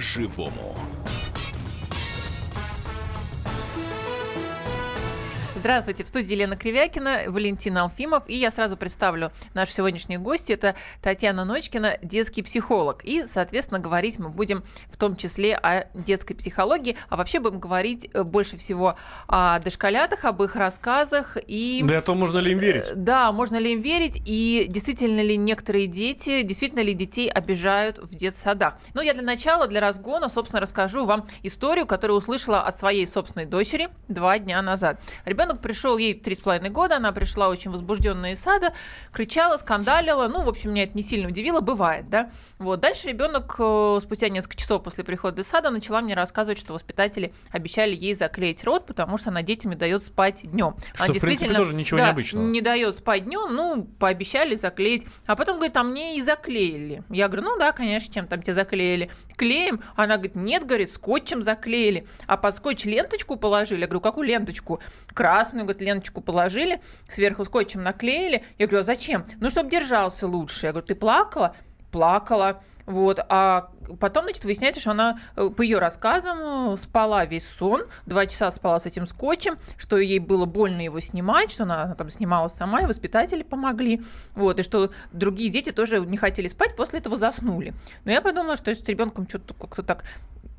по-живому. Здравствуйте, в студии Елена Кривякина, Валентин Алфимов, и я сразу представлю нашу сегодняшнюю гостью. Это Татьяна Ночкина, детский психолог. И, соответственно, говорить мы будем в том числе о детской психологии, а вообще будем говорить э, больше всего о дошколятах, об их рассказах. И... Да, о том, можно ли им верить. Э, да, можно ли им верить, и действительно ли некоторые дети, действительно ли детей обижают в детсадах. Ну, я для начала, для разгона, собственно, расскажу вам историю, которую услышала от своей собственной дочери два дня назад. Ребенок ребенок пришел, ей три с половиной года, она пришла очень возбужденная из сада, кричала, скандалила, ну, в общем, меня это не сильно удивило, бывает, да. Вот, дальше ребенок э, спустя несколько часов после прихода из сада начала мне рассказывать, что воспитатели обещали ей заклеить рот, потому что она детям не дает спать днем. Что, она в принципе, тоже ничего да, необычного. не дает спать днем, ну, пообещали заклеить. А потом, говорит, а мне и заклеили. Я говорю, ну да, конечно, чем там тебе заклеили. Клеем. Она говорит, нет, говорит, скотчем заклеили. А под скотч ленточку положили. Я говорю, какую ленточку? Красную красную, говорит, ленточку положили, сверху скотчем наклеили. Я говорю, а зачем? Ну, чтобы держался лучше. Я говорю, ты плакала? Плакала. Вот, а потом, значит, выясняется, что она, э, по ее рассказам, спала весь сон, два часа спала с этим скотчем, что ей было больно его снимать, что она, она там снимала сама, и воспитатели помогли, вот, и что другие дети тоже не хотели спать, после этого заснули. Но я подумала, что с ребенком что-то как-то так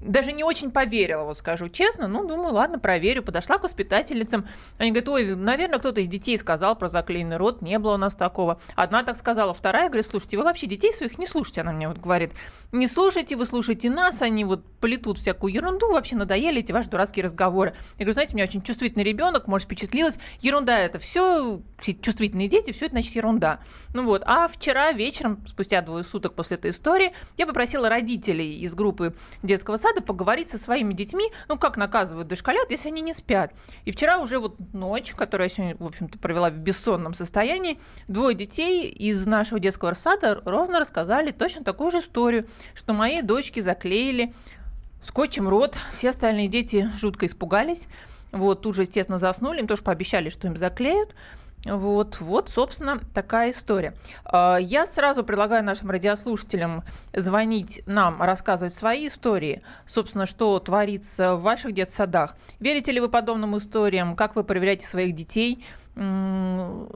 даже не очень поверила, вот скажу честно. Ну, думаю, ладно, проверю. Подошла к воспитательницам. Они говорят, ой, наверное, кто-то из детей сказал про заклеенный рот. Не было у нас такого. Одна так сказала, вторая говорит, слушайте, вы вообще детей своих не слушайте. Она мне вот говорит, не слушайте, вы слушайте нас, они вот плетут всякую ерунду, вообще надоели эти ваши дурацкие разговоры. Я говорю, знаете, у меня очень чувствительный ребенок, может, впечатлилась. Ерунда это все, чувствительные дети, все это значит ерунда. Ну вот, а вчера вечером, спустя двое суток после этой истории, я попросила родителей из группы детского сада надо поговорить со своими детьми, ну, как наказывают дошколят, если они не спят. И вчера уже вот ночь, которую я сегодня, в общем-то, провела в бессонном состоянии, двое детей из нашего детского сада ровно рассказали точно такую же историю, что моей дочке заклеили скотчем рот, все остальные дети жутко испугались, вот, тут же, естественно, заснули, им тоже пообещали, что им заклеют. Вот, вот, собственно, такая история. А, я сразу предлагаю нашим радиослушателям звонить нам, рассказывать свои истории, собственно, что творится в ваших детсадах. Верите ли вы подобным историям? Как вы проверяете своих детей?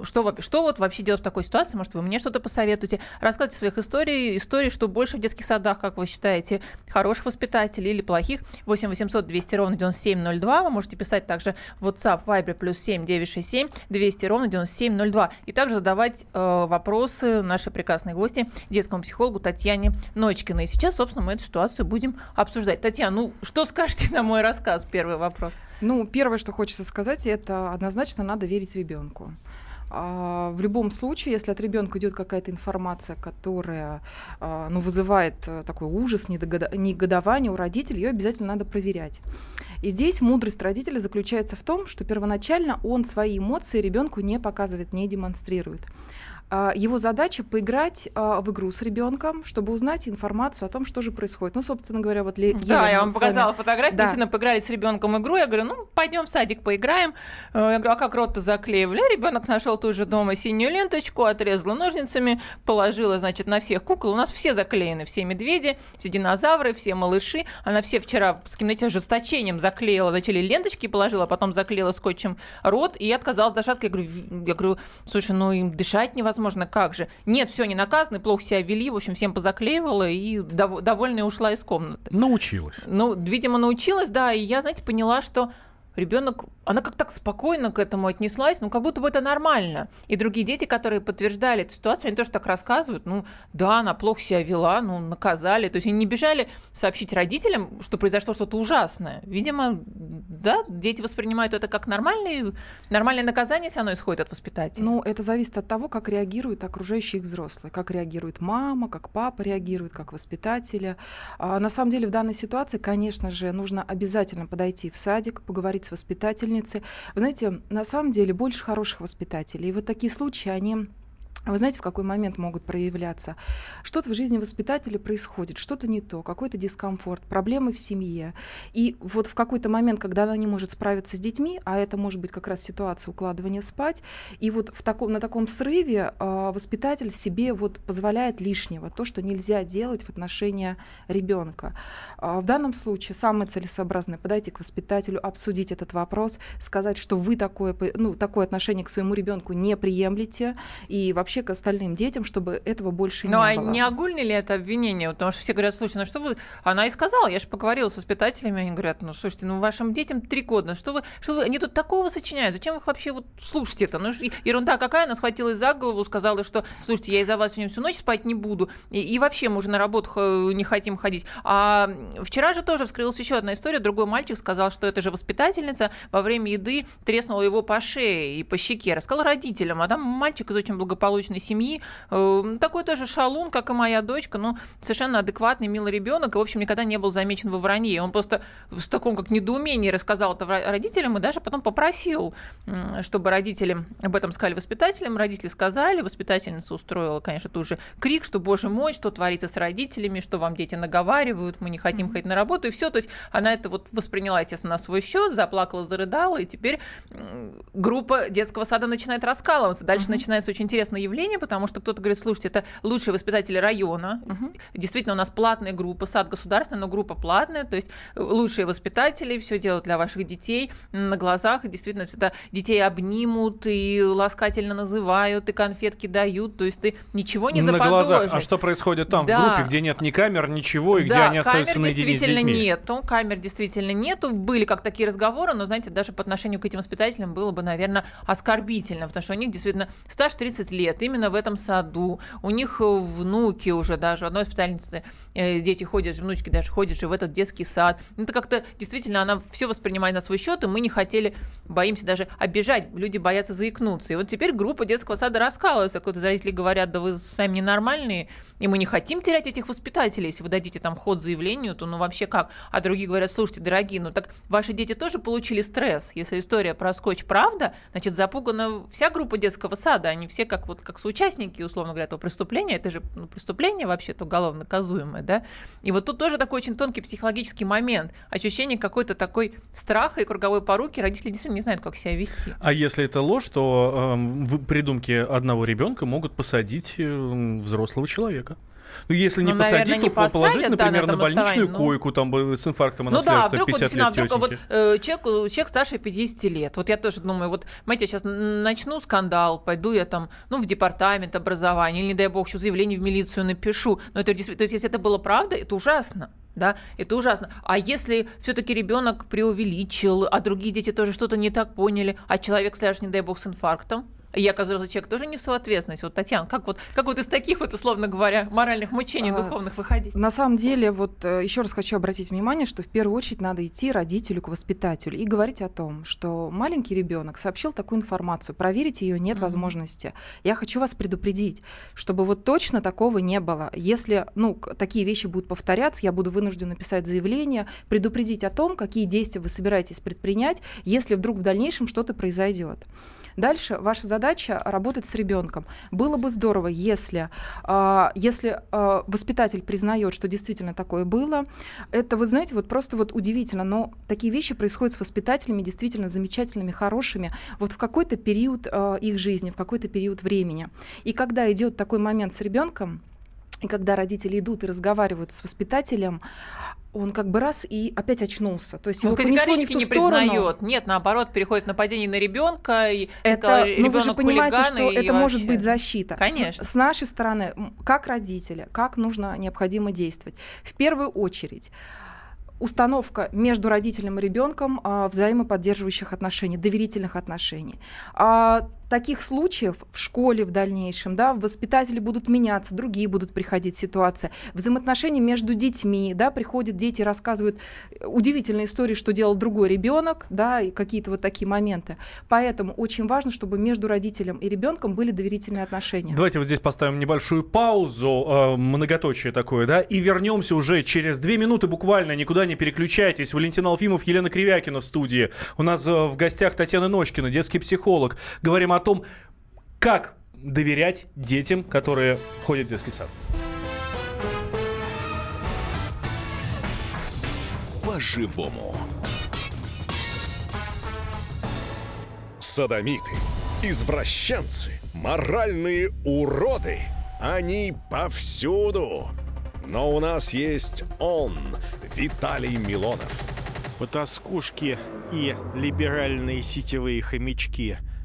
Что, что вот вообще делать в такой ситуации? Может, вы мне что-то посоветуете? Рассказывайте своих историй, историй, что больше в детских садах, как вы считаете, хороших воспитателей или плохих. 8 800 200 ровно 9702. Вы можете писать также в WhatsApp, Viber, плюс 7 967 200 ровно 9702. И также задавать э, вопросы нашей прекрасной гости, детскому психологу Татьяне Ночкиной. И сейчас, собственно, мы эту ситуацию будем обсуждать. Татьяна, ну что скажете на мой рассказ? Первый вопрос. Ну, первое, что хочется сказать, это однозначно надо верить ребенку. А, в любом случае, если от ребенка идет какая-то информация, которая а, ну, вызывает э, такой ужас, негодование у родителей, ее обязательно надо проверять. И здесь мудрость родителя заключается в том, что первоначально он свои эмоции ребенку не показывает, не демонстрирует. А, его задача поиграть а, в игру с ребенком, чтобы узнать информацию о том, что же происходит. Ну, собственно говоря, вот Елена Да, я вам показала вами... фотографию, да. действительно поиграли с ребенком игру. Я говорю, ну, пойдем в садик поиграем. Э, я говорю, а как рот-то заклеивали? Ребенок нашел тут же дома синюю ленточку, отрезала ножницами, положила, значит, на всех кукол. У нас все заклеены, все медведи, все динозавры, все малыши. Она все вчера с каким-то ожесточением заклеила, начали ленточки положила, а потом заклеила скотчем рот и отказалась дышать. Я говорю, я говорю, слушай, ну им дышать невозможно невозможно, как же. Нет, все, не наказаны, плохо себя вели, в общем, всем позаклеивала и дов- довольная ушла из комнаты. Научилась. Ну, видимо, научилась, да, и я, знаете, поняла, что ребенок, она как так спокойно к этому отнеслась, ну, как будто бы это нормально. И другие дети, которые подтверждали эту ситуацию, они тоже так рассказывают, ну, да, она плохо себя вела, ну, наказали. То есть они не бежали сообщить родителям, что произошло что-то ужасное. Видимо, да, дети воспринимают это как нормальное, нормальное наказание, если оно исходит от воспитателя. Ну, это зависит от того, как реагируют окружающие их взрослые, как реагирует мама, как папа реагирует, как воспитатели. А, на самом деле в данной ситуации, конечно же, нужно обязательно подойти в садик, поговорить с воспитательницей. Вы знаете, на самом деле больше хороших воспитателей. И вот такие случаи, они вы знаете, в какой момент могут проявляться? Что-то в жизни воспитателя происходит, что-то не то, какой-то дискомфорт, проблемы в семье. И вот в какой-то момент, когда она не может справиться с детьми, а это может быть как раз ситуация укладывания спать, и вот в таком, на таком срыве э, воспитатель себе вот позволяет лишнего, то, что нельзя делать в отношении ребенка. Э, в данном случае самое целесообразное подойти к воспитателю, обсудить этот вопрос, сказать, что вы такое, ну, такое отношение к своему ребенку не приемлете, и вообще вообще к остальным детям, чтобы этого больше ну, не а было. Ну, а не огульно ли это обвинение? Потому что все говорят, слушай, ну что вы... Она и сказала, я же поговорила с воспитателями, они говорят, ну, слушайте, ну, вашим детям три года, ну, что вы... Что вы... Они тут такого сочиняют, зачем вы их вообще вот слушаете это? Ну, ерунда какая, она схватилась за голову, сказала, что, слушайте, я из-за вас сегодня всю ночь спать не буду, и, и вообще мы уже на работу не хотим ходить. А вчера же тоже вскрылась еще одна история, другой мальчик сказал, что это же воспитательница во время еды треснула его по шее и по щеке, рассказал родителям, а там мальчик из очень благополучной благополучной семьи. Э, такой тоже шалун, как и моя дочка, ну, совершенно адекватный, милый ребенок, и, в общем, никогда не был замечен во вранье. Он просто в таком как недоумении рассказал это родителям и даже потом попросил, чтобы родители об этом сказали воспитателям. Родители сказали, воспитательница устроила, конечно, тут же крик, что, боже мой, что творится с родителями, что вам дети наговаривают, мы не хотим ходить на работу, и все. То есть она это вот восприняла, естественно, на свой счет, заплакала, зарыдала, и теперь группа детского сада начинает раскалываться. Дальше uh-huh. начинается очень интересное явление, потому что кто-то говорит, слушайте, это лучшие воспитатели района. Угу. Действительно, у нас платная группа, сад государственный, но группа платная, то есть лучшие воспитатели все делают для ваших детей на глазах, и действительно всегда детей обнимут и ласкательно называют, и конфетки дают, то есть ты ничего не на глазах. А что происходит там, да. в группе, где нет ни камер, ничего, и да, где они остаются наедине с детьми? действительно нету, камер действительно нету. Были как такие разговоры, но, знаете, даже по отношению к этим воспитателям было бы, наверное, оскорбительно, потому что у них действительно стаж 30 лет, лет именно в этом саду. У них э, внуки уже даже, одной воспитательницы э, дети ходят, внучки даже ходят же в этот детский сад. Это как-то действительно она все воспринимает на свой счет, и мы не хотели, боимся даже обижать, люди боятся заикнуться. И вот теперь группа детского сада раскалывается, кто-то из родителей говорят, да вы сами ненормальные, и мы не хотим терять этих воспитателей, если вы дадите там ход заявлению, то ну вообще как? А другие говорят, слушайте, дорогие, ну так ваши дети тоже получили стресс. Если история про скотч правда, значит запугана вся группа детского сада, они все как вот как соучастники, условно говоря, этого преступления, это же ну, преступление вообще-то уголовно наказуемое, да, и вот тут тоже такой очень тонкий психологический момент, ощущение какой-то такой страха и круговой поруки, родители действительно не знают, как себя вести. А если это ложь, то э, в придумке одного ребенка могут посадить э, взрослого человека. Ну, если не ну, посадить, наверное, то посадят, положить, например, да, на, на больничную ну... койку там с инфарктом она ну, да, вдруг 50 вот, лет вдруг вот, э, человек, человек старше 50 лет. Вот я тоже думаю, вот, знаете, я сейчас начну скандал, пойду я там, ну, в департамент образования, или, не дай бог, еще заявление в милицию напишу. Но это действительно, то есть, если это было правда, это ужасно да, это ужасно. А если все-таки ребенок преувеличил, а другие дети тоже что-то не так поняли, а человек, скажешь, не дай бог, с инфарктом, я, как взрослый человек, тоже несу ответственность. Вот, Татьяна, как вот, как вот из таких вот, условно говоря, моральных мучений а, духовных выходить? На самом деле, вот э, еще раз хочу обратить внимание, что в первую очередь надо идти родителю к воспитателю и говорить о том, что маленький ребенок сообщил такую информацию, проверить ее нет mm-hmm. возможности. Я хочу вас предупредить, чтобы вот точно такого не было. Если, ну, такие вещи будут повторяться, я буду вынужден написать заявление, предупредить о том, какие действия вы собираетесь предпринять, если вдруг в дальнейшем что-то произойдет. Дальше ваша задача работать с ребенком. Было бы здорово, если, э, если э, воспитатель признает, что действительно такое было. Это, вы знаете, вот просто вот удивительно, но такие вещи происходят с воспитателями действительно замечательными, хорошими, вот в какой-то период э, их жизни, в какой-то период времени. И когда идет такой момент с ребенком, и когда родители идут и разговаривают с воспитателем, он как бы раз и опять очнулся. То есть он категорически не, не признает. Нет, наоборот, переходит нападение на ребенка. И это, ну вы же понимаете, что это вообще... может быть защита. Конечно. С, с нашей стороны, как родители, как нужно, необходимо действовать. В первую очередь установка между родителем и ребенком а, взаимоподдерживающих отношений, доверительных отношений. А, таких случаев в школе в дальнейшем, да, воспитатели будут меняться, другие будут приходить ситуация. Взаимоотношения между детьми, да, приходят дети, рассказывают удивительные истории, что делал другой ребенок, да, и какие-то вот такие моменты. Поэтому очень важно, чтобы между родителем и ребенком были доверительные отношения. Давайте вот здесь поставим небольшую паузу, э, многоточие такое, да, и вернемся уже через две минуты буквально, никуда не переключайтесь. Валентин Алфимов, Елена Кривякина в студии. У нас э, в гостях Татьяна Ночкина, детский психолог. Говорим о том, как доверять детям, которые ходят в детский сад. По-живому. Садомиты, извращенцы, моральные уроды. Они повсюду. Но у нас есть он, Виталий Милонов. Потаскушки и либеральные сетевые хомячки.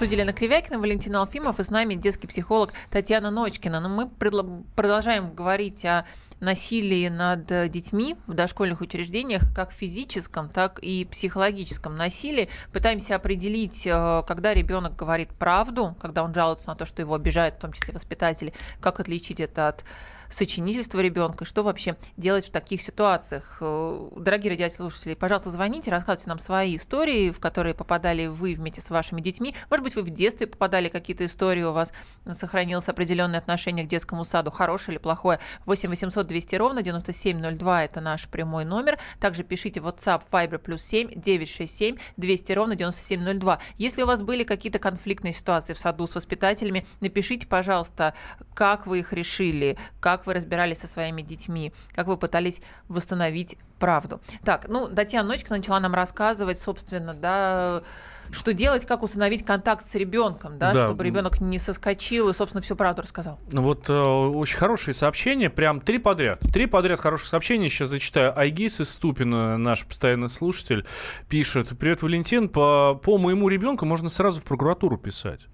Студии Лена Кривякина, Валентина Алфимов и с нами детский психолог Татьяна Ночкина. Но мы продолжаем говорить о насилии над детьми в дошкольных учреждениях, как физическом, так и психологическом насилии. Пытаемся определить, э, когда ребенок говорит правду, когда он жалуется на то, что его обижают, в том числе воспитатели, как отличить это от сочинительство ребенка, что вообще делать в таких ситуациях. Э, дорогие радиослушатели, пожалуйста, звоните, рассказывайте нам свои истории, в которые попадали вы вместе с вашими детьми. Может быть, вы в детстве попадали какие-то истории, у вас сохранилось определенное отношение к детскому саду, хорошее или плохое. 8 800 200 ровно 9702 это наш прямой номер. Также пишите WhatsApp Viber плюс 7 967 200 ровно 9702. Если у вас были какие-то конфликтные ситуации в саду с воспитателями, напишите, пожалуйста, как вы их решили, как как вы разбирались со своими детьми, как вы пытались восстановить правду. Так, ну, Татьяна Ночка начала нам рассказывать, собственно, да, что делать, как установить контакт с ребенком, да, да. чтобы ребенок не соскочил и, собственно, всю правду рассказал. Ну вот э, очень хорошие сообщения, прям три подряд. Три подряд хороших сообщений. Сейчас зачитаю. Айгис из Ступина, наш постоянный слушатель, пишет. Привет, Валентин. По, по моему ребенку можно сразу в прокуратуру писать.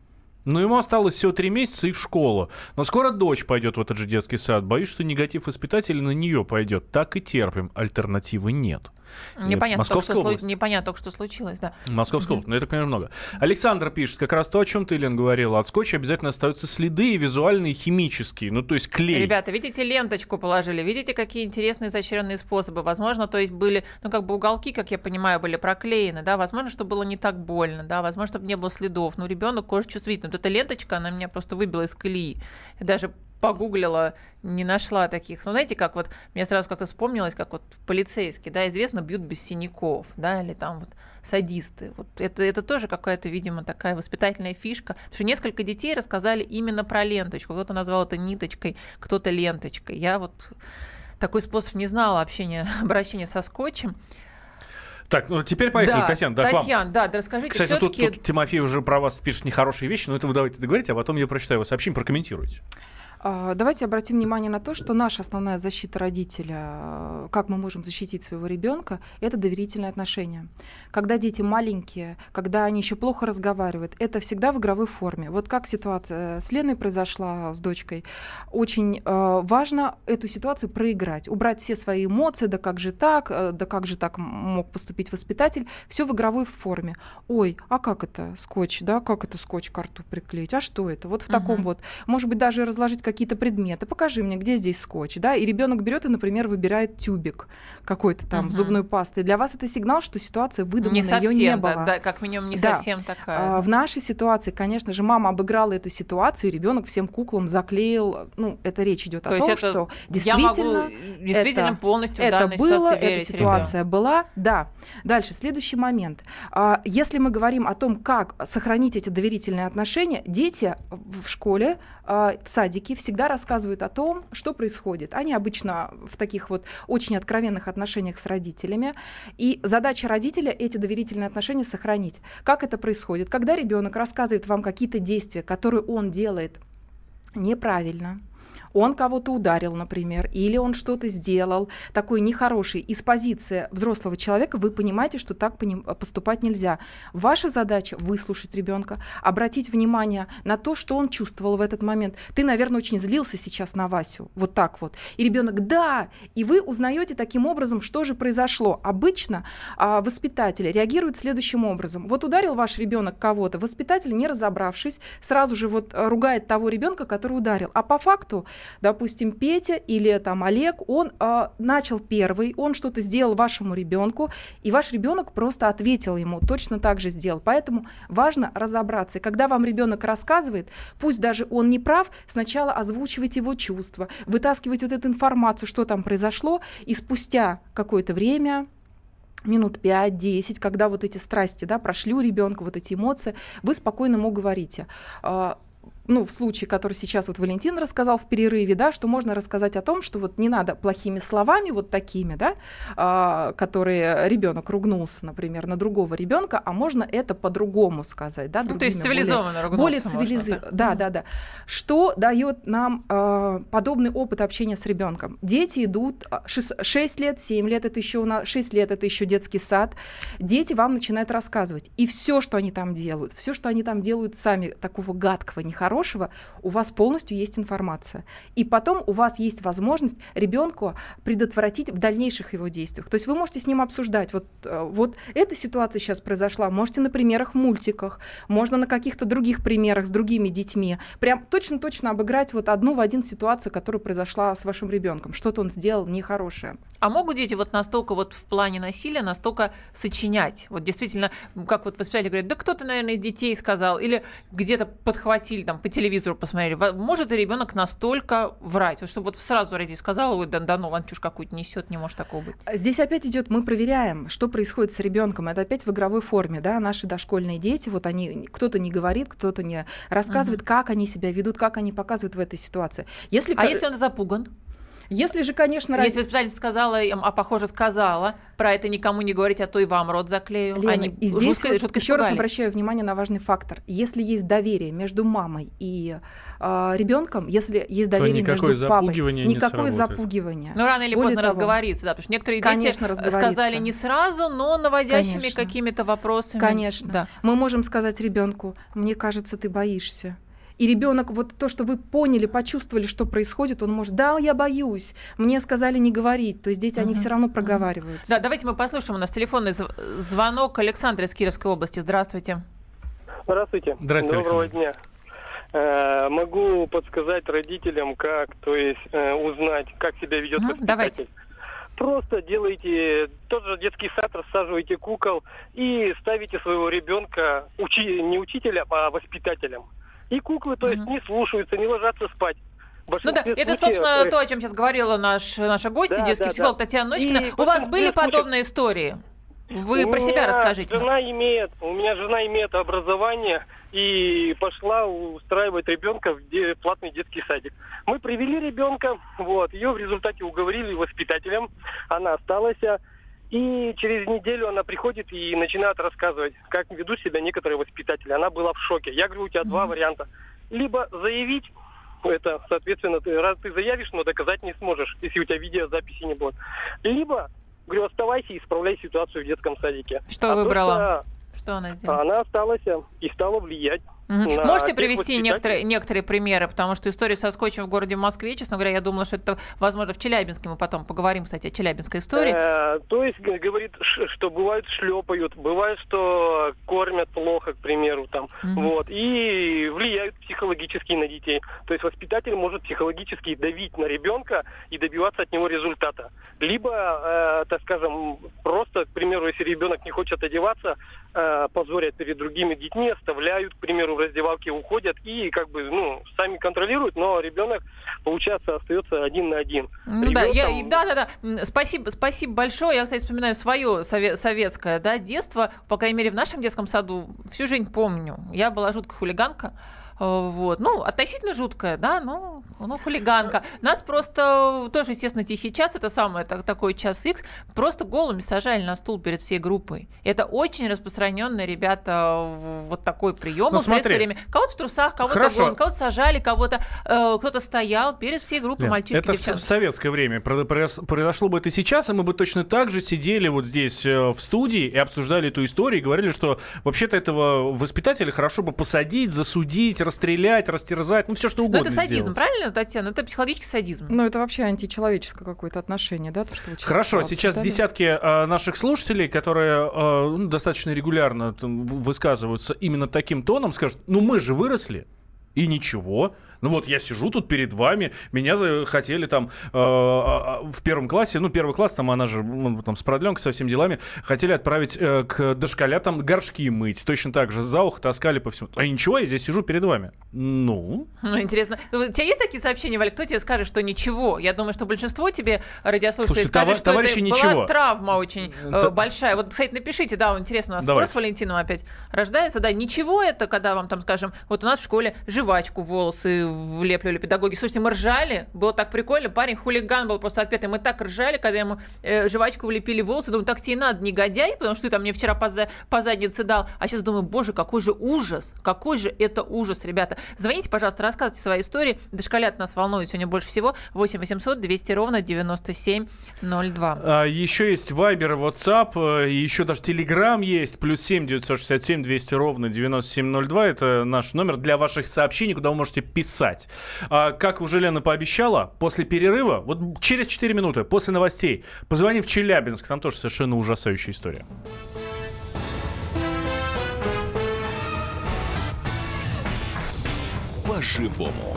Но ему осталось всего три месяца и в школу. Но скоро дочь пойдет в этот же детский сад. Боюсь, что негатив воспитателя на нее пойдет. Так и терпим. Альтернативы нет. Непонятно, Московская только, область. Что, непонятно только, что случилось, да. Московская область, но это, конечно, много. Александр пишет, как раз то, о чем ты, Лен, говорила. От скотча обязательно остаются следы и визуальные, и химические. Ну, то есть клей. Ребята, видите, ленточку положили. Видите, какие интересные изощренные способы. Возможно, то есть были, ну, как бы уголки, как я понимаю, были проклеены, да. Возможно, чтобы было не так больно, да. Возможно, чтобы не было следов. Но ребенок кожа чувствительный. Эта ленточка, она меня просто выбила из колеи. даже погуглила, не нашла таких. Ну, знаете, как вот, мне сразу как-то вспомнилось, как вот полицейские, да, известно, бьют без синяков, да, или там вот садисты. Вот это, это тоже какая-то, видимо, такая воспитательная фишка. Потому что несколько детей рассказали именно про ленточку. Кто-то назвал это ниточкой, кто-то ленточкой. Я вот такой способ не знала общения, обращения со скотчем. Так, ну теперь поехали, да, Татьяна, да, Татьяна, да, да, расскажите Кстати, тут, тут Тимофей уже про вас пишет нехорошие вещи, но это вы давайте договорите, а потом я прочитаю его сообщение, прокомментируйте. А, давайте обратим внимание на то, что наша основная защита родителя, как мы можем защитить своего ребенка, это доверительные отношения. Когда дети маленькие, когда они еще плохо разговаривают, это всегда в игровой форме. Вот как ситуация с Леной произошла, с дочкой, очень э, важно эту ситуацию проиграть, убрать все свои эмоции, да как же так, э, да как же так мог поступить воспитатель, все в игровой форме. Ой, а как это скотч, да, как это скотч к рту приклеить, а что это? Вот в угу. таком вот, может быть, даже разложить какие-то предметы, покажи мне, где здесь скотч, да, и ребенок берет и, например, выбирает тюбик какой-то там угу. зубной пасты. Для вас это сигнал, что ситуация выдумана, не совсем, ее не было. Да, да, как минимум не да. совсем такая. А, в нашей ситуации, конечно же, мама обыграла эту ситуацию, и ребенок всем куклам заклеил, ну, это речь идет о том, это что действительно, действительно это, полностью это было, эта ситуация ребенка. была, да. Дальше, следующий момент. А, если мы говорим о том, как сохранить эти доверительные отношения, дети в школе, а, в садике всегда рассказывают о том, что происходит. Они обычно в таких вот очень откровенных отношениях с родителями. И задача родителя эти доверительные отношения сохранить. Как это происходит? Когда ребенок рассказывает вам какие-то действия, которые он делает неправильно, он кого-то ударил, например, или он что-то сделал такой нехороший, из позиции взрослого человека вы понимаете, что так поступать нельзя. Ваша задача выслушать ребенка, обратить внимание на то, что он чувствовал в этот момент. Ты, наверное, очень злился сейчас на Васю, вот так вот. И ребенок, да, и вы узнаете таким образом, что же произошло. Обычно а, воспитатели реагируют следующим образом. Вот ударил ваш ребенок кого-то, воспитатель, не разобравшись, сразу же вот ругает того ребенка, который ударил. А по факту допустим, Петя или там Олег, он э, начал первый, он что-то сделал вашему ребенку, и ваш ребенок просто ответил ему, точно так же сделал. Поэтому важно разобраться. И когда вам ребенок рассказывает, пусть даже он не прав, сначала озвучивайте его чувства, вытаскивайте вот эту информацию, что там произошло, и спустя какое-то время, минут 5-10, когда вот эти страсти да, прошли у ребенка, вот эти эмоции, вы спокойно ему говорите а, ну, в случае, который сейчас вот Валентин рассказал в перерыве, да, что можно рассказать о том, что вот не надо плохими словами, вот такими, да, а, которые ребенок ругнулся, например, на другого ребенка, а можно это по-другому сказать, да, ну, то есть цивилизованно ругнулся. Более цивилизованно, да, да, да. Что дает нам а, подобный опыт общения с ребенком? Дети идут 6, а, 6 лет, 7 лет, это еще у нас 6 лет, это еще детский сад. Дети вам начинают рассказывать, и все, что они там делают, все, что они там делают сами такого гадкого, нехорошего хорошего, у вас полностью есть информация. И потом у вас есть возможность ребенку предотвратить в дальнейших его действиях. То есть вы можете с ним обсуждать, вот, э, вот эта ситуация сейчас произошла, можете на примерах мультиках, можно на каких-то других примерах с другими детьми, прям точно-точно обыграть вот одну в один ситуацию, которая произошла с вашим ребенком, что-то он сделал нехорошее. А могут дети вот настолько вот в плане насилия, настолько сочинять? Вот действительно, как вот воспитатели говорят, да кто-то, наверное, из детей сказал, или где-то подхватили там по телевизору посмотрели. Может ли ребенок настолько врать? Вот чтобы вот сразу родитель сказал, ой, да, да ну, он чушь какую-то несет, не может такого быть. Здесь опять идет, мы проверяем, что происходит с ребенком. Это опять в игровой форме, да, наши дошкольные дети, вот они, кто-то не говорит, кто-то не рассказывает, угу. как они себя ведут, как они показывают в этой ситуации. Если... А если он запуган? Если же, конечно... Если воспитатель сказала, а похоже сказала, про это никому не говорить, а то и вам рот заклею. Лена, Они и здесь жутко, вот жутко еще раз обращаю внимание на важный фактор. Если есть доверие между мамой и э, ребенком, если есть доверие между папой, никакое запугивание. Ну рано или Более поздно того, разговориться, да, потому что некоторые конечно, дети сказали не сразу, но наводящими какими-то вопросами. Конечно. Да. Мы можем сказать ребенку, мне кажется, ты боишься. И ребенок, вот то, что вы поняли, почувствовали, что происходит, он может, да, я боюсь, мне сказали не говорить. То есть дети, они все равно проговариваются. Да, давайте мы послушаем. У нас телефонный звонок Александр из Кировской области. Здравствуйте. Здравствуйте. Здравствуйте, Доброго Александр. дня. Э, могу подсказать родителям, как, то есть э, узнать, как себя ведет угу, воспитатель. Давайте. Просто делайте тот же детский сад, рассаживайте кукол и ставите своего ребенка учи, не учителя, а воспитателем. И куклы, то есть, mm-hmm. не слушаются, не ложатся спать. Ну да, это, собственно, то, о чем сейчас говорила наш, наша гостья, да, детский да, психолог да. Татьяна Ночкина. И У вас были подобные истории? Вы у про себя расскажите. Жена имеет, у меня жена имеет образование и пошла устраивать ребенка в де, платный детский садик. Мы привели ребенка, вот, ее в результате уговорили воспитателем, она осталась, и через неделю она приходит и начинает рассказывать, как ведут себя некоторые воспитатели. Она была в шоке. Я говорю, у тебя два варианта. Либо заявить, это, соответственно, ты, раз ты заявишь, но доказать не сможешь, если у тебя видеозаписи не будет. Либо, говорю, оставайся и исправляй ситуацию в детском садике. Что а выбрала? То, что она сделала? Она осталась и стала влиять Угу. Можете привести некоторые, некоторые примеры, потому что история со скотчем в городе Москве, честно говоря, я думала, что это, возможно, в Челябинске, мы потом поговорим, кстати, о челябинской истории. Э, то есть, говорит, что бывает шлепают, бывает, что кормят плохо, к примеру, там, угу. вот, и влияют психологически на детей. То есть воспитатель может психологически давить на ребенка и добиваться от него результата. Либо, э, так скажем, просто, к примеру, если ребенок не хочет одеваться, э, позорят перед другими детьми, оставляют, к примеру, в раздевалке уходят и как бы, ну, сами контролируют, но ребенок, получается, остается один на один. Ну, да, я, да, да, да. Спасибо, спасибо большое. Я, кстати, вспоминаю свое сове- советское да, детство. По крайней мере, в нашем детском саду всю жизнь помню. Я была жуткая хулиганка. Э, вот. Ну, относительно жуткая, да, ну, ну, хулиганка. Нас просто тоже, естественно, тихий час, это самое, так, такой час X, просто голыми сажали на стул перед всей группой. Это очень распространенный, ребята, вот такой прием Ну, в советское смотри. время. Кого-то в трусах, кого-то голым, кого-то сажали, кого-то, э, кто-то стоял перед всей группой Лен, мальчишки, это в, девчонки. в советское время Про- произ- произошло бы это сейчас, и мы бы точно так же сидели вот здесь э, в студии и обсуждали эту историю и говорили, что вообще-то этого воспитателя хорошо бы посадить, засудить, расстрелять, растерзать, ну все что Ну, угодно это садизм, сделать. правильно, Татьяна? Это психологический садизм. Ну, это вообще античеловеческое какое-то отношение, да, то, что вы сейчас Хорошо, сейчас обсуждали. десятки э, наших слушателей, которые э, ну, достаточно регулярно там, высказываются именно таким тоном, скажут, ну мы же выросли, и ничего. Ну вот я сижу тут перед вами, меня хотели там э, а, а, в первом классе, ну первый класс, там она же ну, там с продленкой, со всеми делами, хотели отправить э, к дошколятам горшки мыть, точно так же за ухо таскали по всему. А ничего, я здесь сижу перед вами. Ну, Ну, интересно. Ну, У тебя есть такие сообщения, Валь, кто тебе скажет, что ничего? Я думаю, что большинство тебе радиослушателей Слушайте, скажет, товар- что это ничего. была травма очень э, Т- большая. Вот, кстати, напишите, да, интересно, у нас Давайте. спор с Валентином опять рождается. Да, ничего это, когда вам там, скажем, вот у нас в школе жвачку волосы влепливали педагоги. Слушайте, мы ржали, было так прикольно. Парень хулиган был просто отпетый. Мы так ржали, когда ему э, жвачку влепили в волосы. Думаю, так тебе и надо, негодяй, потому что ты там мне вчера по, за- по заднице дал. А сейчас думаю, боже, какой же ужас, какой же это ужас, ребята. Звоните, пожалуйста, рассказывайте свои истории. Дошколят нас волнует сегодня больше всего. 8 800 200 ровно 9702. А, еще есть Viber WhatsApp, э, еще даже Telegram есть, плюс 7 967 200 ровно 9702. Это наш номер для ваших сообщений, куда вы можете писать. А, как уже Лена пообещала, после перерыва, вот через 4 минуты, после новостей, позвони в Челябинск, там тоже совершенно ужасающая история. По-живому.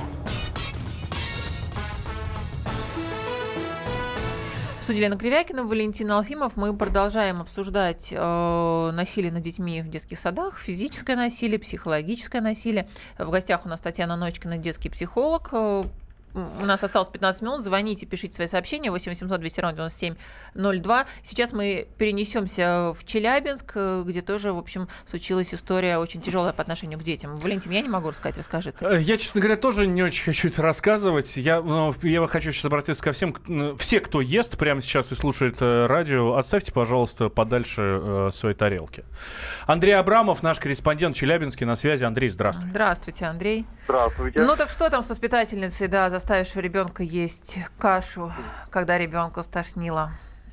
Судья Елена Кривякина, Валентин Алфимов. Мы продолжаем обсуждать э, насилие над детьми в детских садах, физическое насилие, психологическое насилие. В гостях у нас Татьяна Ночкина, детский психолог. У нас осталось 15 минут. Звоните, пишите свои сообщения. 8 800 200 ровно 9702. Сейчас мы перенесемся в Челябинск, э, где тоже, в общем, случилась история очень тяжелая по отношению к детям. Валентин, я не могу рассказать, расскажи ты. Э, Я, честно говоря, тоже не очень хочу это рассказывать. Я, ну, я хочу сейчас обратиться ко всем. к- Все, кто ест прямо сейчас и слушает э, радио, отставьте, пожалуйста, подальше э, свои тарелки. Андрей Абрамов, наш корреспондент в Челябинске, на связи. Андрей, здравствуй. Здравствуйте, Андрей. Здравствуйте. Ну так что там с воспитательницей, да, заставишь ребенка есть кашу, когда ребенка стошнило?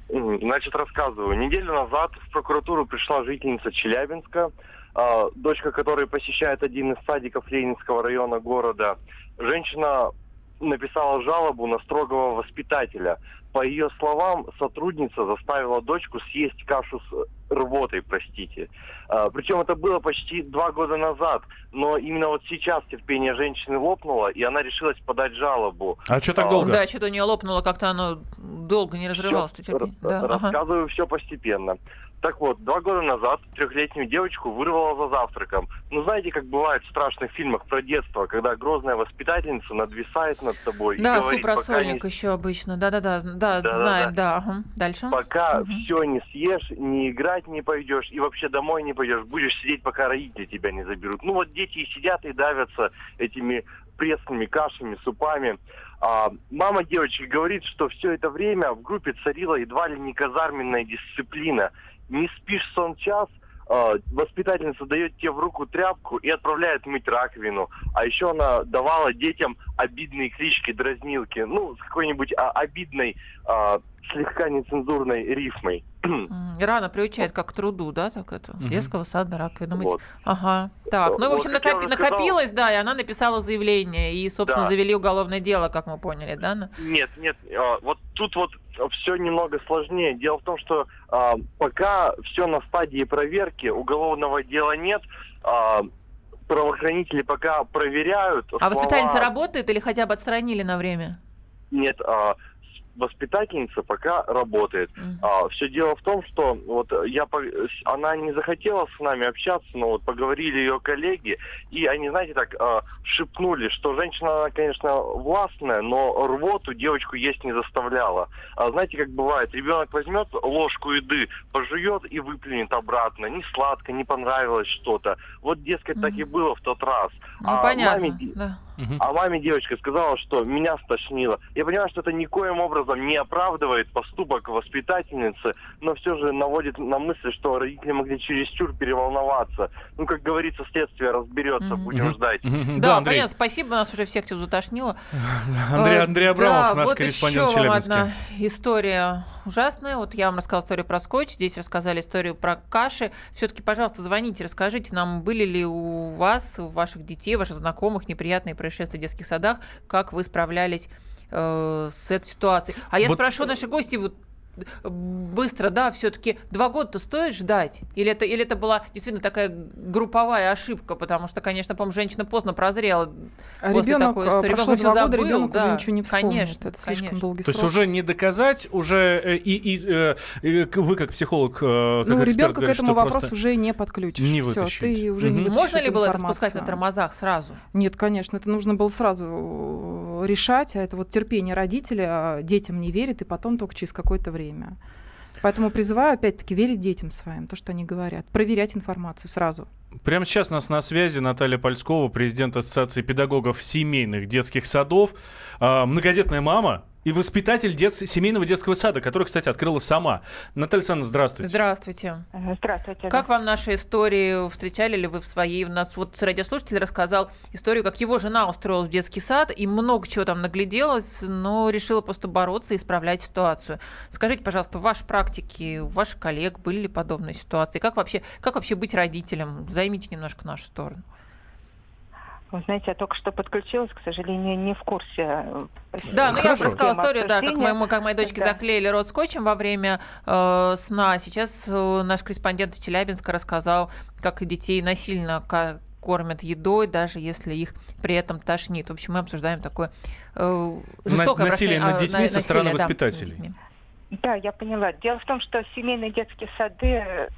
Значит, рассказываю. Неделю назад в прокуратуру пришла жительница Челябинска, а, дочка которой посещает один из садиков Ленинского района города. Женщина написала жалобу на строгого воспитателя. По ее словам, сотрудница заставила дочку съесть кашу с рвотой, простите. А, Причем это было почти два года назад, но именно вот сейчас терпение женщины лопнуло, и она решилась подать жалобу. А что так А, долго? Да, что-то у нее лопнуло, как-то оно долго не разрывалось. Всё, терпение. р- Да, ага. Рассказываю все постепенно. Так вот, два года назад трехлетнюю девочку вырвало за завтраком. Ну, знаете, как бывает в страшных фильмах про детство, когда грозная воспитательница надвисает над тобой Да, и говорит, супросольник не, еще обычно. Да-да-да, да, знаем, да. ага. Дальше. пока Мгм. все не съешь, не играть не пойдешь и вообще домой не пойдешь, будешь сидеть, пока родители тебя не заберут. Ну, вот дети и сидят и давятся этими пресными кашами, супами. А, мама девочки говорит, что все это время в группе царила едва ли не казарменная дисциплина. Не спишь сон час, воспитательница дает тебе в руку тряпку и отправляет мыть раковину. А еще она давала детям обидные клички, дразнилки. Ну, с какой-нибудь а, обидной, а, слегка нецензурной рифмой. Рано приучает как к труду, да, так это, с детского сада, раковину мыть. Вот. Ага. Так, ну, в Вот, общем, я накопи- сказал- накопилось, да, и она написала заявление, и, собственно, Да. завели уголовное дело, как мы поняли, да? Нет, нет, а, вот тут вот все немного сложнее. Дело в том, что а, пока все на стадии проверки, уголовного дела нет, а, правоохранители пока проверяют. А слова- воспитательница работает или хотя бы отстранили на время? Нет, с- воспитательница пока работает. Мгм. все дело в том, что вот я она не захотела с нами общаться, но вот поговорили ее коллеги, и они, знаете, так а, шепнули, что женщина, она, конечно, властная, но рвоту девочку есть не заставляла. А знаете, как бывает, ребенок возьмет ложку еды, пожует и выплюнет обратно. Не сладко, не понравилось что-то. Вот, дескать, так и было в тот раз. Ну, А понятно. маме- да. Мгм. а маме девочка сказала, что меня стошнило. Я понимаю, что это никоим образом не оправдывает поступок воспитательницы, но все же наводит на мысль, что родители могли чересчур переволноваться. Ну, как говорится, следствие разберется, Мгм. будем ждать. Мгм. Да, Андрей. понятно, спасибо, нас уже всех затошнило. Андрей, Э, Андрей Абрамов, да, наш вот корреспондент еще вам одна история ужасная. Вот я вам рассказала историю про скотч, здесь рассказали историю про каши. Все-таки, пожалуйста, звоните, расскажите нам, были ли у вас, у ваших детей, ваших знакомых неприятные происшествия в детских садах, как вы справлялись э, с этой ситуацией. А я Вот спрошу с- наши гости, вот быстро, да, все-таки два года-то стоит ждать? Или это, или это была действительно такая групповая ошибка? Потому что, конечно, по-моему, женщина поздно прозрела А после ребенок, такой а, истории. прошло Ребенок два года, забыл, ребенок уже да, ничего не вспомнит. Конечно, это слишком конечно. долгий То есть срок. уже не доказать, уже э, и, и, э, к- вы как психолог, э, как ну, эксперт ребенка к говорите, этому вопросу уже не подключишь. не вытащить. ты уже не Мгм. вытащишь Можно ли было это спускать на тормозах сразу? Нет, конечно, это нужно было сразу решать, а это вот терпение родителя, а детям не верит, и потом только через какое-то время. Поэтому призываю, опять-таки, верить детям своим, то, что они говорят, проверять информацию сразу. Прямо сейчас нас на связи Наталья Польскова, президент Ассоциации педагогов семейных детских садов, а, многодетная мама и воспитатель дет- семейного детского сада, который, кстати, открыла сама. Наталья Александровна, здравствуйте. Здравствуйте. Здравствуйте. Как вам наши истории? Встречали ли вы в своей? У нас вот радиослушатель рассказал историю, как его жена устроилась в детский сад и много чего там нагляделась, но решила просто бороться и исправлять ситуацию. Скажите, пожалуйста, в вашей практике, у ваших коллег были ли подобные ситуации? Как вообще, как вообще быть родителем? Займите немножко нашу сторону. Вы знаете, я только что подключилась, к сожалению, не в курсе. э, Да, ну я рассказала тему историю, да, как, моему, как моей дочке Да. заклеили рот скотчем во время э, сна. Сейчас э, наш корреспондент из Челябинска рассказал, как детей насильно кормят едой, даже если их при этом тошнит. В общем, мы обсуждаем такое э, жестокое насилие над а, детьми на- со стороны насилие, да, воспитателей. детьми. Да, я поняла. Дело в том, что семейные детские сады э,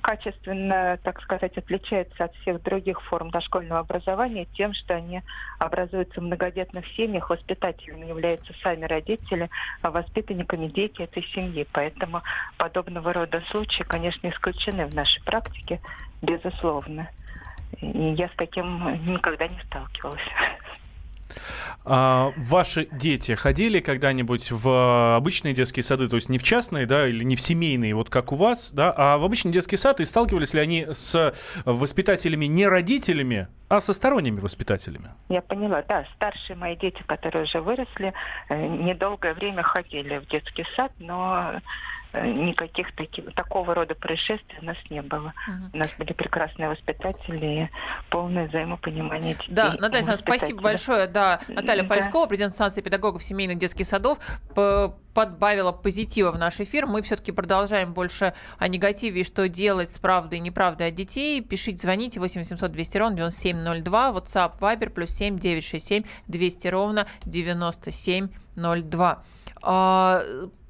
качественно, так сказать, отличаются от всех других форм дошкольного образования тем, что они образуются в многодетных семьях, воспитателями являются сами родители, а воспитанниками дети этой семьи. Поэтому подобного рода случаи, конечно, исключены в нашей практике, безусловно. И я с таким никогда не сталкивалась. А ваши дети ходили когда-нибудь в обычные детские сады, то есть не в частные, да, или не в семейные, вот как у вас, да, а в обычный детский сад, и сталкивались ли они с воспитателями не родителями, а со сторонними воспитателями? Я поняла, да. Старшие мои дети, которые уже выросли, э, недолгое время ходили в детский сад, но никаких таких, такого рода происшествий у нас не было. Мгм. У нас были прекрасные воспитатели и полное взаимопонимание детей. Да, Наталья Александровна, спасибо большое. Да, Наталья Да. Польскова, президент Ассоциации педагогов семейных детских садов, подбавила позитива в наш эфир. Мы все-таки продолжаем больше о негативе и что делать с правдой и неправдой от детей. Пишите, звоните 8 800 200 ровно 9702, WhatsApp, Viber, плюс 7 967 200 ровно 9702.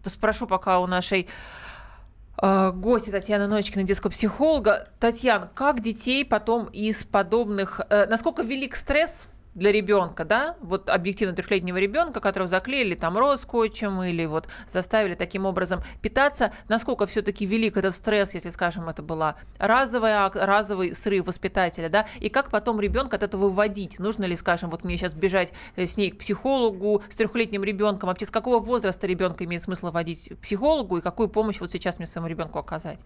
А, спрошу пока у нашей э, гостья Татьяна Ночкина, детского психолога. Татьяна, как детей потом из подобных... э, насколько велик стресс для ребенка, да, вот объективно трехлетнего ребенка, которого заклеили там рот скотчем или вот заставили таким образом питаться, насколько все-таки велик этот стресс, если, скажем, это была разовая, разовый срыв воспитателя, да, и как потом ребенка от этого выводить? Нужно ли, скажем, вот мне сейчас бежать э, с ней к психологу, с трехлетним ребенком, вообще с какого возраста ребенка имеет смысл водить к психологу? И какую помощь вот сейчас мне своему ребенку оказать?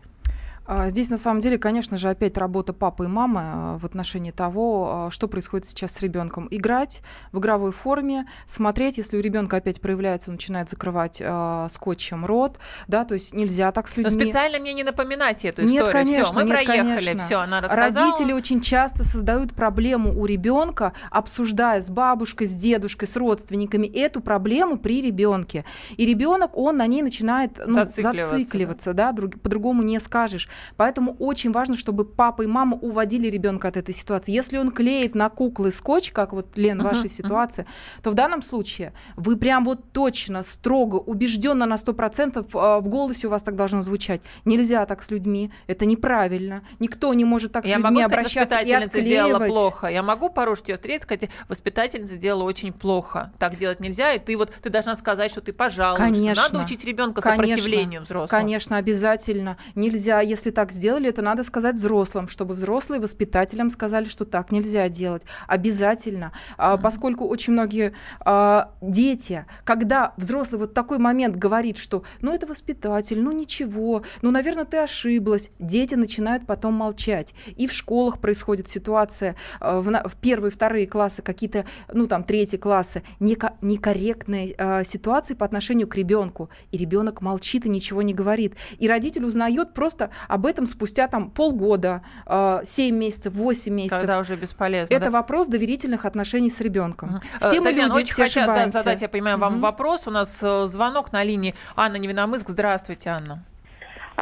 А, Здесь на самом деле, конечно же, опять работа папы и мамы а, в отношении того, а, что происходит сейчас с ребенком. Играть в игровой форме, смотреть, если у ребенка опять проявляется, он начинает закрывать а, скотчем рот, да, то есть нельзя так с Но людьми. специально мне не напоминайте эту Нет, историю. конечно, Все, мы нет, проехали, конечно. все, она рассказала. Родители очень часто создают проблему у ребенка, обсуждая с бабушкой, с дедушкой, с родственниками эту проблему при ребенке. И ребенок, он на ней начинает ну, Зацикливаться, зацикливаться, да, друг- по-другому не скажешь. Поэтому очень важно, чтобы папа и мама уводили ребенка от этой ситуации. Если он клеит на куклы скотч, как вот, Лен, в Мгм, вашей мгм. ситуации, то в данном случае вы прям вот точно, строго, убежденно на 100% а, в голосе у вас так должно звучать. Нельзя так с людьми, это неправильно. Никто не может так Я с людьми могу сказать, обращаться и воспитательница сделала отклеивать. плохо. Я могу порушить ее встретить, сказать, воспитательница сделала очень плохо. Так делать нельзя, и ты вот ты должна сказать, что ты пожалуйста. Конечно. Надо учить ребенка Конечно. сопротивлению взрослому. Конечно, обязательно. Нельзя, если так сделали, это надо сказать взрослым, чтобы взрослые воспитателям сказали, что так нельзя делать. Обязательно. А, Поскольку очень многие а, дети, когда взрослый вот такой момент говорит, что ну это воспитатель, ну ничего, ну, наверное, ты ошиблась, дети начинают потом молчать. И в школах происходит ситуация, а, в, в первые, вторые классы, какие-то, ну там, третьи классы, неко- некорректные а, ситуации по отношению к ребенку. И ребенок молчит и ничего не говорит. И родитель узнает просто об этом спустя там полгода, а, 7 месяцев, 8 месяцев. Когда уже бесполезно. Это да? вопрос доверительных отношений с ребенком. Все Э, мы Татьяна, люди, очень все хотят да, ошибаемся. задать, я понимаю, вам Мгм. вопрос. У нас э, звонок на линии Анна Невиномыск. Здравствуйте, Анна.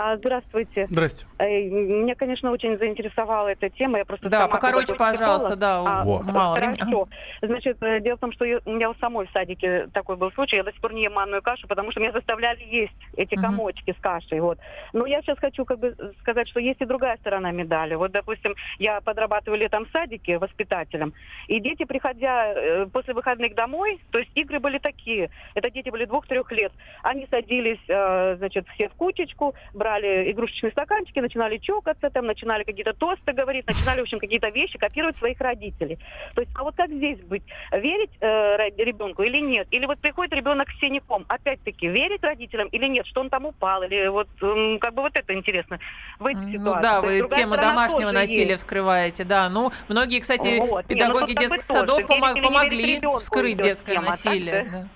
А, Здравствуйте. Здрасте. Э, Меня, конечно, очень заинтересовала эта тема. Я просто Да, покороче, пожалуйста, да, А, мало времени. Хорошо. Значит, э, дело в том, что я- у меня у самой в садике такой был случай. Я до сих пор не ем манную кашу, потому что меня заставляли есть эти комочки с кашей. Вот. Но я сейчас хочу как бы сказать, что есть и другая сторона медали. Вот, допустим, я подрабатываю летом в садике воспитателем, и дети, приходя э, после выходных домой, то есть игры были такие, это дети были двух-трех лет, они садились, э, значит, все в кучечку, брали игрушечные стаканчики, начинали чокаться, там, начинали какие-то тосты говорить, начинали, в общем, какие-то вещи копировать своих родителей. То есть, а вот как здесь быть? Верить э, ребенку или нет? Или вот приходит ребенок с синяком, опять-таки, верить родителям или нет? Что он там упал? Или вот, м, как бы вот это интересно в этих Ну ситуациях. да, вы тему домашнего насилия есть. вскрываете, да. Ну, многие, кстати, Вот. Не, ну педагоги как бы детских садов верить помо- или не верить помогли вскрыть детское тема, так насилие. да.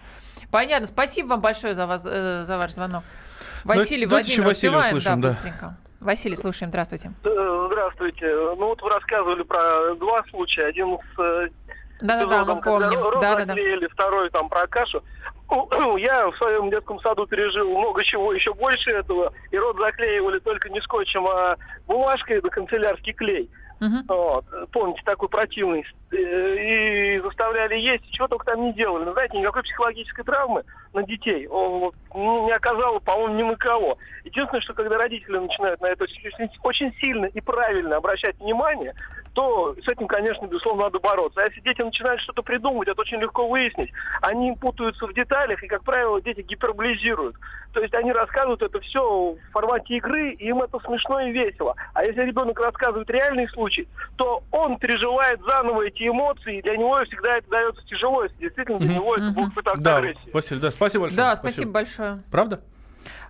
Понятно. Спасибо вам большое за, вас, э, за ваш звонок. Василий, давайте еще Владимир, Василия успеваем? услышим, да. быстренько. Василий, слушаем, здравствуйте. Э, Здравствуйте. Ну вот вы рассказывали про два случая. Один с э, Да-да-да, мы помним. Да-да-да. заклеили, второй там про кашу. Я в своем детском саду пережил много чего еще больше этого. И рот заклеивали только не скотчем, а бумажкой да канцелярский клей. Вот. Помните, такой противный. Э, И заставляли есть, чего только там не делали. Но, знаете, никакой психологической травмы на детей он ну, не оказало, по-моему, ни на кого. Единственное, что когда родители начинают на это очень, очень сильно и правильно обращать внимание, то с этим, конечно, безусловно, надо бороться. А если дети начинают что-то придумывать, это очень легко выяснить. Они путаются в деталях, и, как правило, дети гиперболизируют. То есть они рассказывают это все в формате игры, и им это смешно и весело. А если ребенок рассказывает реальный случай, то он переживает заново эти эмоции, и для него всегда это дается тяжело, если действительно для него это будет какой-то акт Да. Василий, да, спасибо большое. Да, спасибо большое. Правда?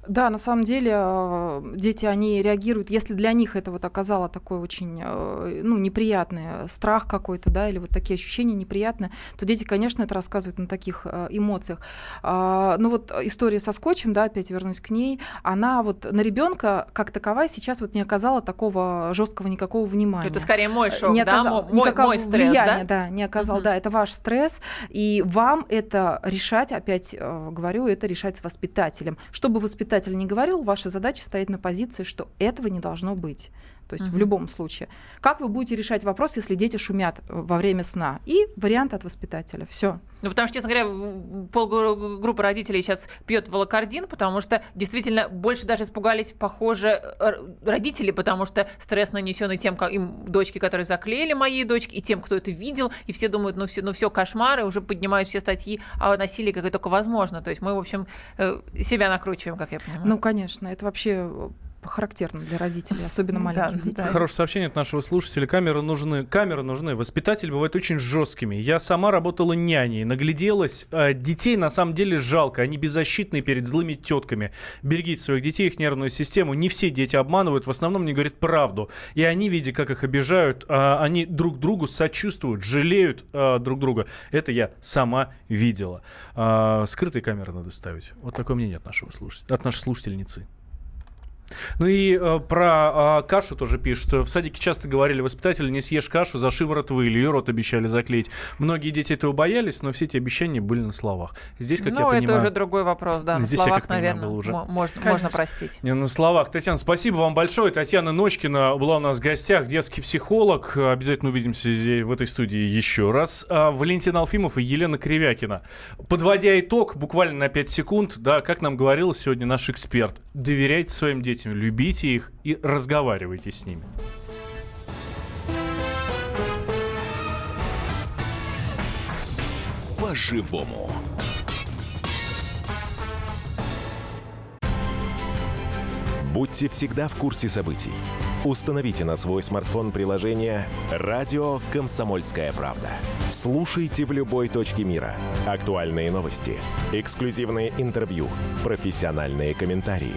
Да, на самом деле э, дети, они реагируют, если для них это вот оказало такой очень, э, ну, неприятный страх какой-то, да, или вот такие ощущения неприятные, то дети, конечно, это рассказывают на таких э, эмоциях. А, Ну вот история со скотчем, да, опять вернусь к ней, она вот на ребенка как таковая сейчас вот не оказала такого жесткого никакого внимания. Это скорее мой шок, не да? оказал, Мой- мой, никакого мой стресс, влияния, да? да, не оказал, Мгм. да, это ваш стресс, и вам это решать, опять говорю, это решать с воспитателем. Чтобы воспитатель не говорил, ваша задача стоит на позиции, что этого не должно быть. То есть в Мгм. любом случае. Как вы будете решать вопрос, если дети шумят э, во время сна? И вариант от воспитателя. Все. Ну, потому что, честно говоря, в- полгруппы родителей сейчас пьет волокордин, потому что действительно больше даже испугались, похоже, р- родители, потому что стресс нанесенный тем, как им дочки, которые заклеили мои дочки, и тем, кто это видел, и все думают, ну все, ну все кошмары, уже поднимают все статьи о насилии, как это только возможно. То есть мы, в общем, э, себя накручиваем, как я понимаю. Ну, конечно, это вообще э, характерно для родителей, особенно маленьких Да, детей. да. Хорошее сообщение от нашего слушателя. Камеры нужны. Камеры нужны. Воспитатели бывают очень жесткими. Я сама работала няней, нагляделась. Э, Детей на самом деле жалко. Они беззащитны перед злыми тетками. Берегите своих детей, их нервную систему. Не все дети обманывают. В основном не говорят правду. И они, видя, как их обижают, э, они друг другу сочувствуют, жалеют э, друг друга. Это я сама видела. А, Скрытые камеры надо ставить. Вот такое мнение от нашего слушателя, от нашей слушательницы. Ну и э, про э, кашу тоже пишут. В садике часто говорили воспитатели, не съешь кашу, за шиворот выли, и рот обещали заклеить. Многие дети этого боялись, но все эти обещания были на словах. Здесь, как ну, я это понимаю... уже другой вопрос, да. На Здесь, я словах, как понимаю, наверное, был уже. мо- можно, Конечно. можно простить. Не на словах. Татьяна, спасибо вам большое. Татьяна Ночкина была у нас в гостях, детский психолог. Обязательно увидимся здесь, в этой студии еще раз. А, Валентин Алфимов и Елена Кривякина. Подводя итог, буквально на 5 секунд, да, как нам говорил сегодня наш эксперт, доверяйте своим детям, любите их и разговаривайте с ними. По-живому. Будьте всегда в курсе событий. Установите на свой смартфон приложение «Радио Комсомольская правда». Слушайте в любой точке мира. Актуальные новости, эксклюзивные интервью, профессиональные комментарии.